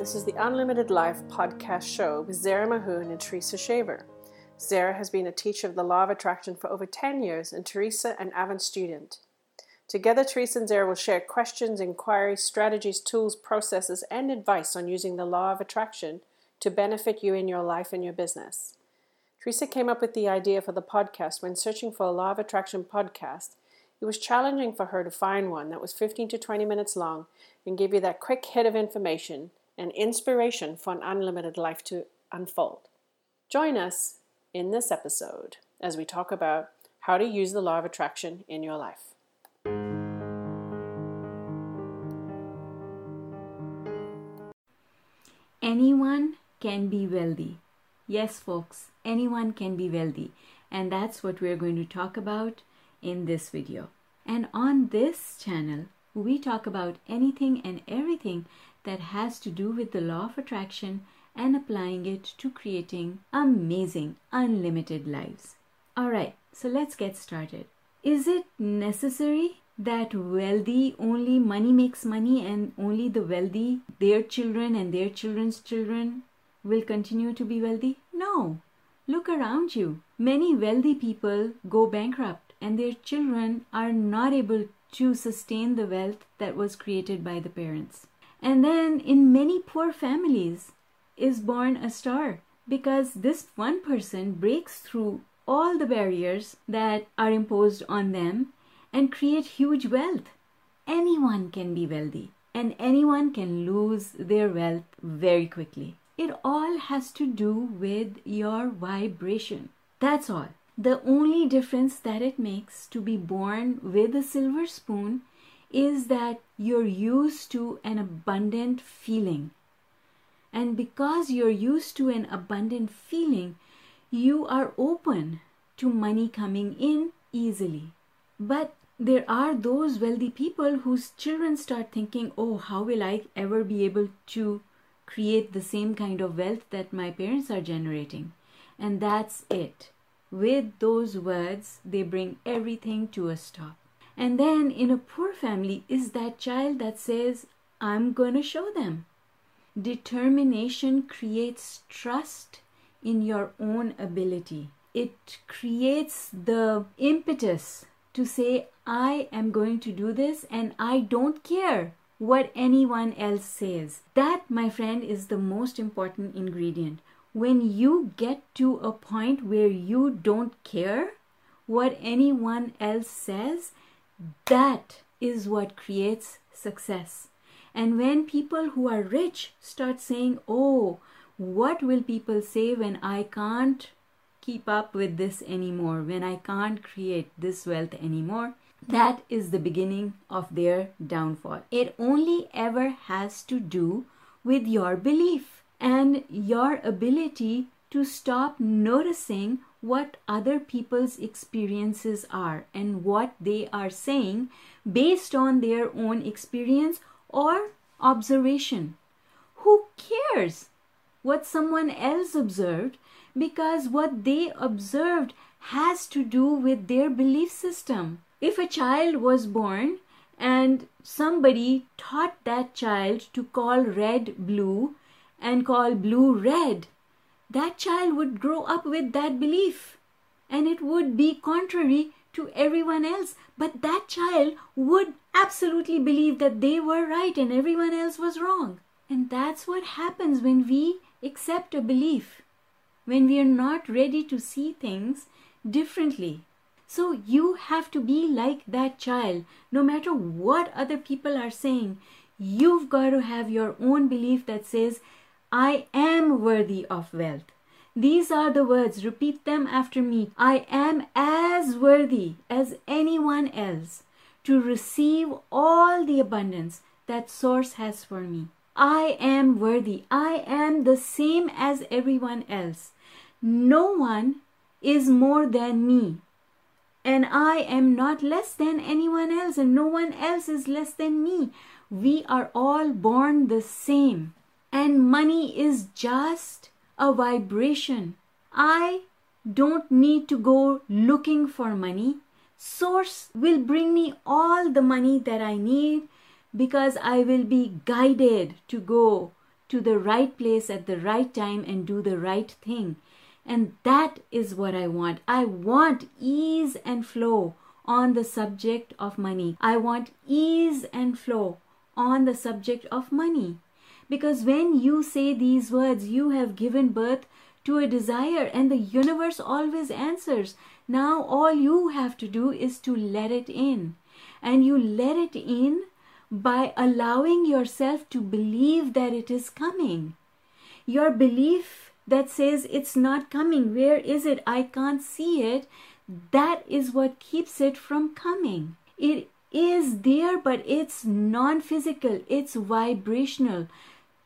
This is the Unlimited Life podcast show with Zara Mahoon and Teresa Shaver. Zara has been a teacher of the Law of Attraction for over 10 years, and Teresa an avid student. Together, Teresa and Zara will share questions, inquiries, strategies, tools, processes, and advice on using the Law of Attraction to benefit you in your life and your business. Teresa came up with the idea for the podcast when searching for a Law of Attraction podcast. It was challenging for her to find one that was 15 to 20 minutes long and give you that quick hit of information and inspiration for an unlimited life to unfold. Join us in this episode as we talk about how to use the law of attraction in your life. Anyone can be wealthy. Yes, folks, anyone can be wealthy. And that's what we're going to talk about in this video. And on this channel, we talk about anything and everything that has to do with the law of attraction and applying it to creating amazing, unlimited lives. Alright, so let's get started. Is it necessary that wealthy only money makes money and only the wealthy, their children and their children's children will continue to be wealthy? No. Look around you. Many wealthy people go bankrupt and their children are not able to sustain the wealth that was created by the parents. And then in many poor families is born a star because this one person breaks through all the barriers that are imposed on them and create huge wealth. Anyone can be wealthy and anyone can lose their wealth very quickly. It all has to do with your vibration. That's all. The only difference that it makes to be born with a silver spoon is that you're used to an abundant feeling. And because you're used to an abundant feeling, you are open to money coming in easily. But there are those wealthy people whose children start thinking, oh, how will I ever be able to create the same kind of wealth that my parents are generating? And that's it. With those words, they bring everything to a stop. And then in a poor family is that child that says, I'm going to show them. Determination creates trust in your own ability. It creates the impetus to say, I am going to do this and I don't care what anyone else says. That, my friend, is the most important ingredient. When you get to a point where you don't care what anyone else says, that is what creates success. And when people who are rich start saying, Oh, what will people say when I can't keep up with this anymore, when I can't create this wealth anymore? That is the beginning of their downfall. It only ever has to do with your belief and your ability to stop noticing what other people's experiences are and what they are saying based on their own experience or observation. Who cares what someone else observed because what they observed has to do with their belief system. If a child was born and somebody taught that child to call red blue and call blue red, that child would grow up with that belief and it would be contrary to everyone else. But that child would absolutely believe that they were right and everyone else was wrong. And that's what happens when we accept a belief, when we are not ready to see things differently. So you have to be like that child. No matter what other people are saying, you've got to have your own belief that says, I am worthy of wealth. These are the words, repeat them after me. I am as worthy as anyone else to receive all the abundance that Source has for me. I am worthy. I am the same as everyone else. No one is more than me. And I am not less than anyone else, and no one else is less than me. We are all born the same. And money is just a vibration. I don't need to go looking for money. Source will bring me all the money that I need because I will be guided to go to the right place at the right time and do the right thing. And that is what I want. I want ease and flow on the subject of money. I want ease and flow on the subject of money. Because when you say these words, you have given birth to a desire, and the universe always answers. Now, all you have to do is to let it in. And you let it in by allowing yourself to believe that it is coming. Your belief that says it's not coming, where is it? I can't see it. That is what keeps it from coming. It is there, but it's non physical, it's vibrational.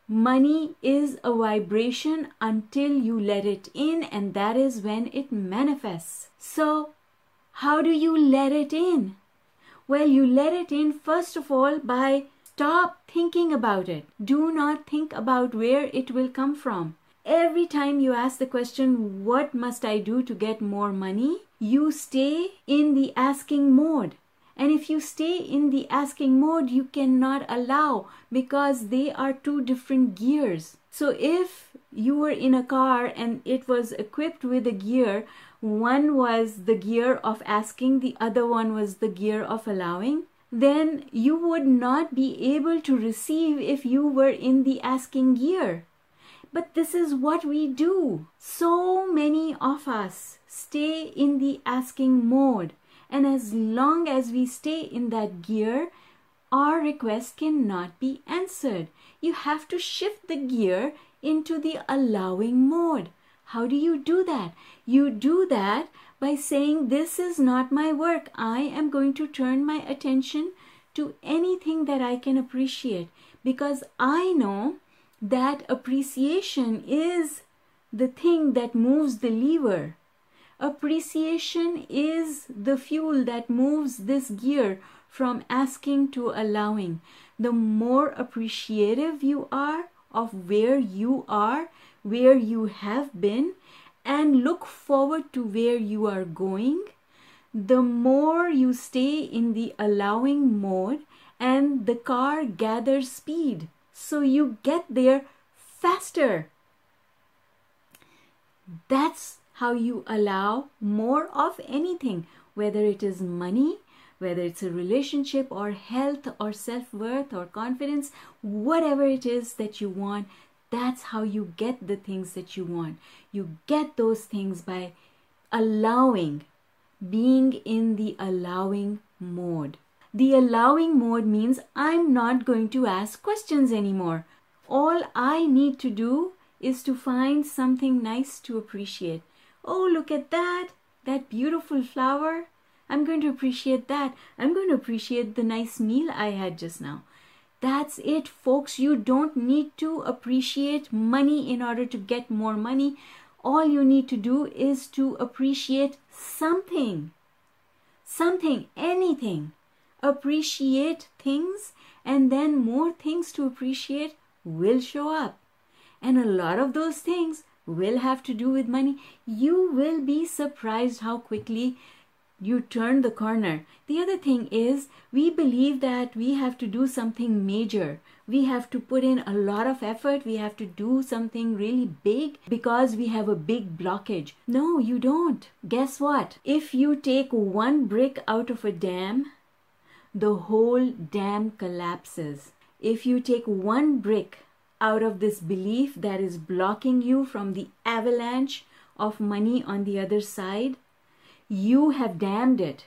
Money is a vibration until you let it in, and that is when it manifests. So, how do you let it in? Well, you let it in first of all by stop thinking about it. Do not think about where it will come from. Every time you ask the question, What must I do to get more money? you stay in the asking mode. And if you stay in the asking mode, you cannot allow because they are two different gears. So if you were in a car and it was equipped with a gear one was the gear of asking, the other one was the gear of allowing, then you would not be able to receive if you were in the asking gear. But this is what we do. So many of us stay in the asking mode. And as long as we stay in that gear, our request cannot be answered. You have to shift the gear into the allowing mode. How do you do that? You do that by saying, This is not my work. I am going to turn my attention to anything that I can appreciate because I know that appreciation is the thing that moves the lever. Appreciation is the fuel that moves this gear from asking to allowing. The more appreciative you are of where you are, where you have been and look forward to where you are going, the more you stay in the allowing mode and the car gathers speed. So you get there faster. That's how you allow more of anything, whether it is money, whether it's a relationship or health or self worth or confidence, whatever it is that you want, that's how you get the things that you want. You get those things by allowing, being in the allowing mode. The allowing mode means I'm not going to ask questions anymore. All I need to do is to find something nice to appreciate. Oh, look at that! That beautiful flower. I'm going to appreciate that. I'm going to appreciate the nice meal I had just now. That's it, folks. You don't need to appreciate money in order to get more money. All you need to do is to appreciate something. Something, anything. Appreciate things, and then more things to appreciate will show up. And a lot of those things will have to do with money. You will be surprised how quickly you turn the corner. The other thing is, we believe that we have to do something major. We have to put in a lot of effort. We have to do something really big because we have a big blockage. No, you don't. Guess what? If you take one brick out of a dam, the whole dam collapses. If you take one brick out of this belief that is blocking you from the avalanche of money on the other side, you have dammed it.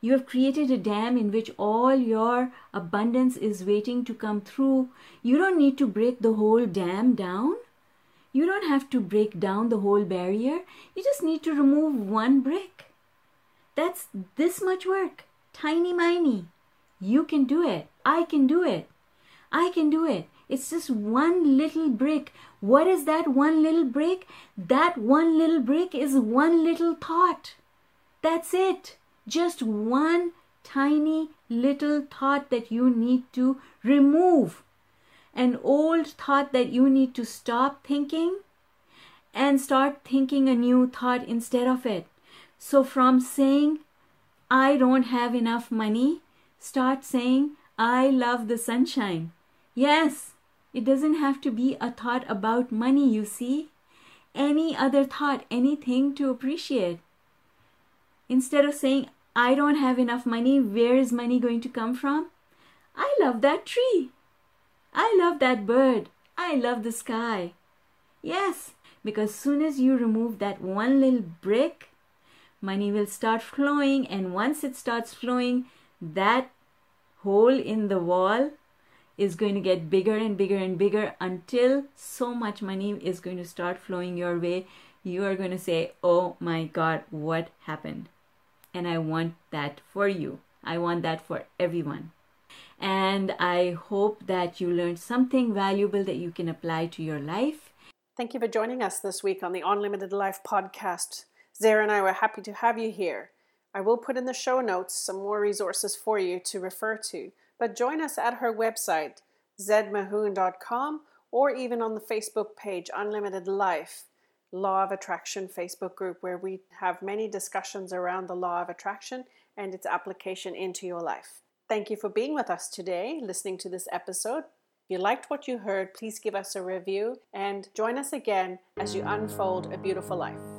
You have created a dam in which all your abundance is waiting to come through. You don't need to break the whole dam down. You don't have to break down the whole barrier. You just need to remove one brick. That's this much work. Tiny miny. You can do it. I can do it. I can do it. It's just one little brick. What is that one little brick? That one little brick is one little thought. That's it. Just one tiny little thought that you need to remove. An old thought that you need to stop thinking and start thinking a new thought instead of it. So, from saying, I don't have enough money, start saying, I love the sunshine. Yes, It doesn't have to be a thought about money, you see. Any other thought, anything to appreciate. Instead of saying, I don't have enough money, where is money going to come from? I love that tree. I love that bird. I love the sky. Yes, because soon as you remove that one little brick, money will start flowing, and once it starts flowing, that hole in the wall is going to get bigger and bigger and bigger until so much money is going to start flowing your way. You are going to say, Oh my God, what happened? And I want that for you. I want that for everyone. And I hope that you learned something valuable that you can apply to your life. Thank you for joining us this week on the Unlimited Life podcast. Zara and I were happy to have you here. I will put in the show notes some more resources for you to refer to, but join us at her website, zedmahoon.com, or even on the Facebook page, Unlimited Life, Law of Attraction Facebook group, where we have many discussions around the law of attraction and its application into your life. Thank you for being with us today, listening to this episode. If you liked what you heard, please give us a review and join us again as you unfold a beautiful life.